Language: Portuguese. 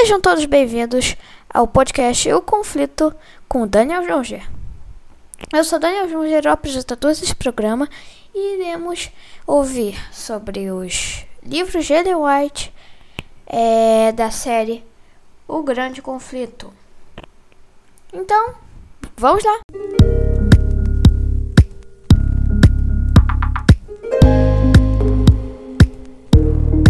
Sejam todos bem-vindos ao podcast O Conflito com Daniel Jonger. Eu sou Daniel Jonger, o apresentador desse programa, e iremos ouvir sobre os livros de Ellen White é, da série O Grande Conflito. Então, vamos lá!